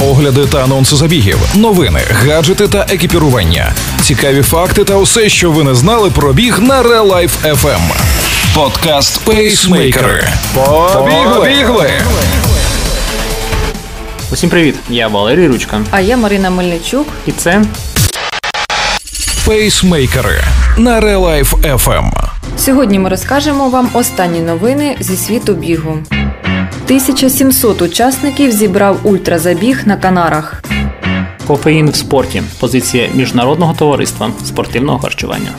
огляди та анонси забігів, новини, гаджети та екіпірування, цікаві факти та усе, що ви не знали про біг на Real Life FM. Подкаст Пейсмейкери. Побігли! Усім привіт! Я Валерій Ручка. А я Марина Мельничук. І це Пейсмейкери на Real Life FM. Сьогодні ми розкажемо вам останні новини зі світу бігу. 1700 учасників зібрав ультразабіг на Канарах. кофеїн в спорті. Позиція міжнародного товариства спортивного харчування.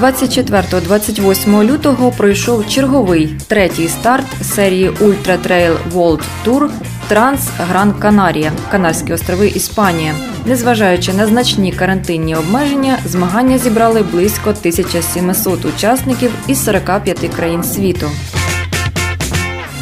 24-28 лютого пройшов черговий третій старт серії Ultra Trail World Tour Транс Гран Канарія, Канарські острови Іспанія. Незважаючи на значні карантинні обмеження, змагання зібрали близько 1700 учасників із 45 країн світу.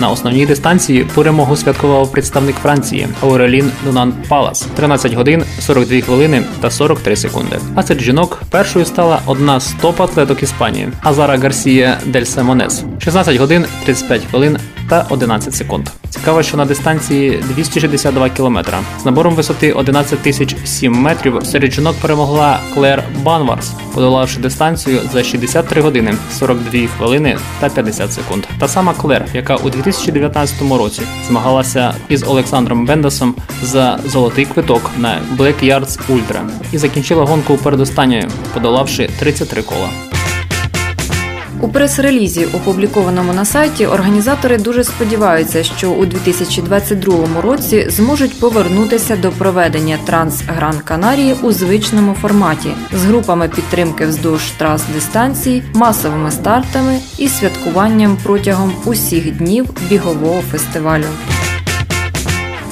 На основній дистанції перемогу святкував представник Франції Аурелін Дунан Палас 13 годин 42 хвилини та 43 секунди. А серед жінок першою стала одна з топ-атлеток Іспанії Азара Гарсія Де Лос Салмонес 16 годин 35 хвилин та 11 секунд. Цікаво, що на дистанції 262 кілометра з набором висоти 11 тисяч 7 метрів серед жінок перемогла Клер Банварт, подолавши дистанцію за 63 години 42 хвилини та 50 секунд. Та сама Клер, яка у 2019 році змагалася із Олександром Бендасом за золотий квиток на Black Yards Ultra і закінчила гонку передостанньою, подолавши 33 кола. У прес-релізі, опублікованому на сайті, організатори дуже сподіваються, що у 2022 році зможуть повернутися до проведення Транс Гран Канарії у звичному форматі з групами підтримки вздовж трас дистанцій, масовими стартами і святкуванням протягом усіх днів бігового фестивалю.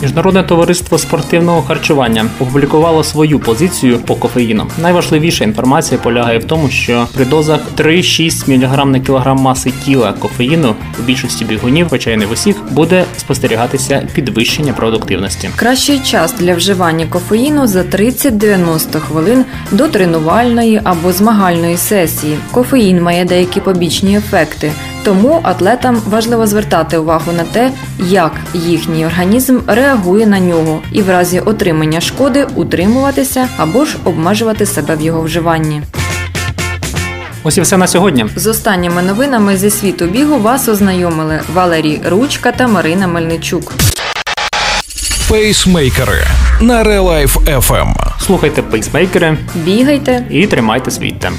Міжнародне товариство спортивного харчування опублікувало свою позицію по кофеїну. Найважливіша інформація полягає в тому, що при дозах 3-6 мг на кілограм маси тіла кофеїну у більшості бігунів, хоча й не в усіх, буде спостерігатися підвищення продуктивності. Кращий час для вживання кофеїну за 30-90 хвилин до тренувальної або змагальної сесії. Кофеїн має деякі побічні ефекти, тому атлетам важливо звертати увагу на те, як їхній організм реагує на нього, і в разі отримання шкоди утримуватися або ж обмежувати себе в його вживанні. Ось і все на сьогодні. З останніми новинами зі світу бігу вас ознайомили Валерій Ручка та Марина Мельничук. Пейсмейкери на Real Life FM. Слухайте пейсмейкери Бігайте! і тримайте свій темп.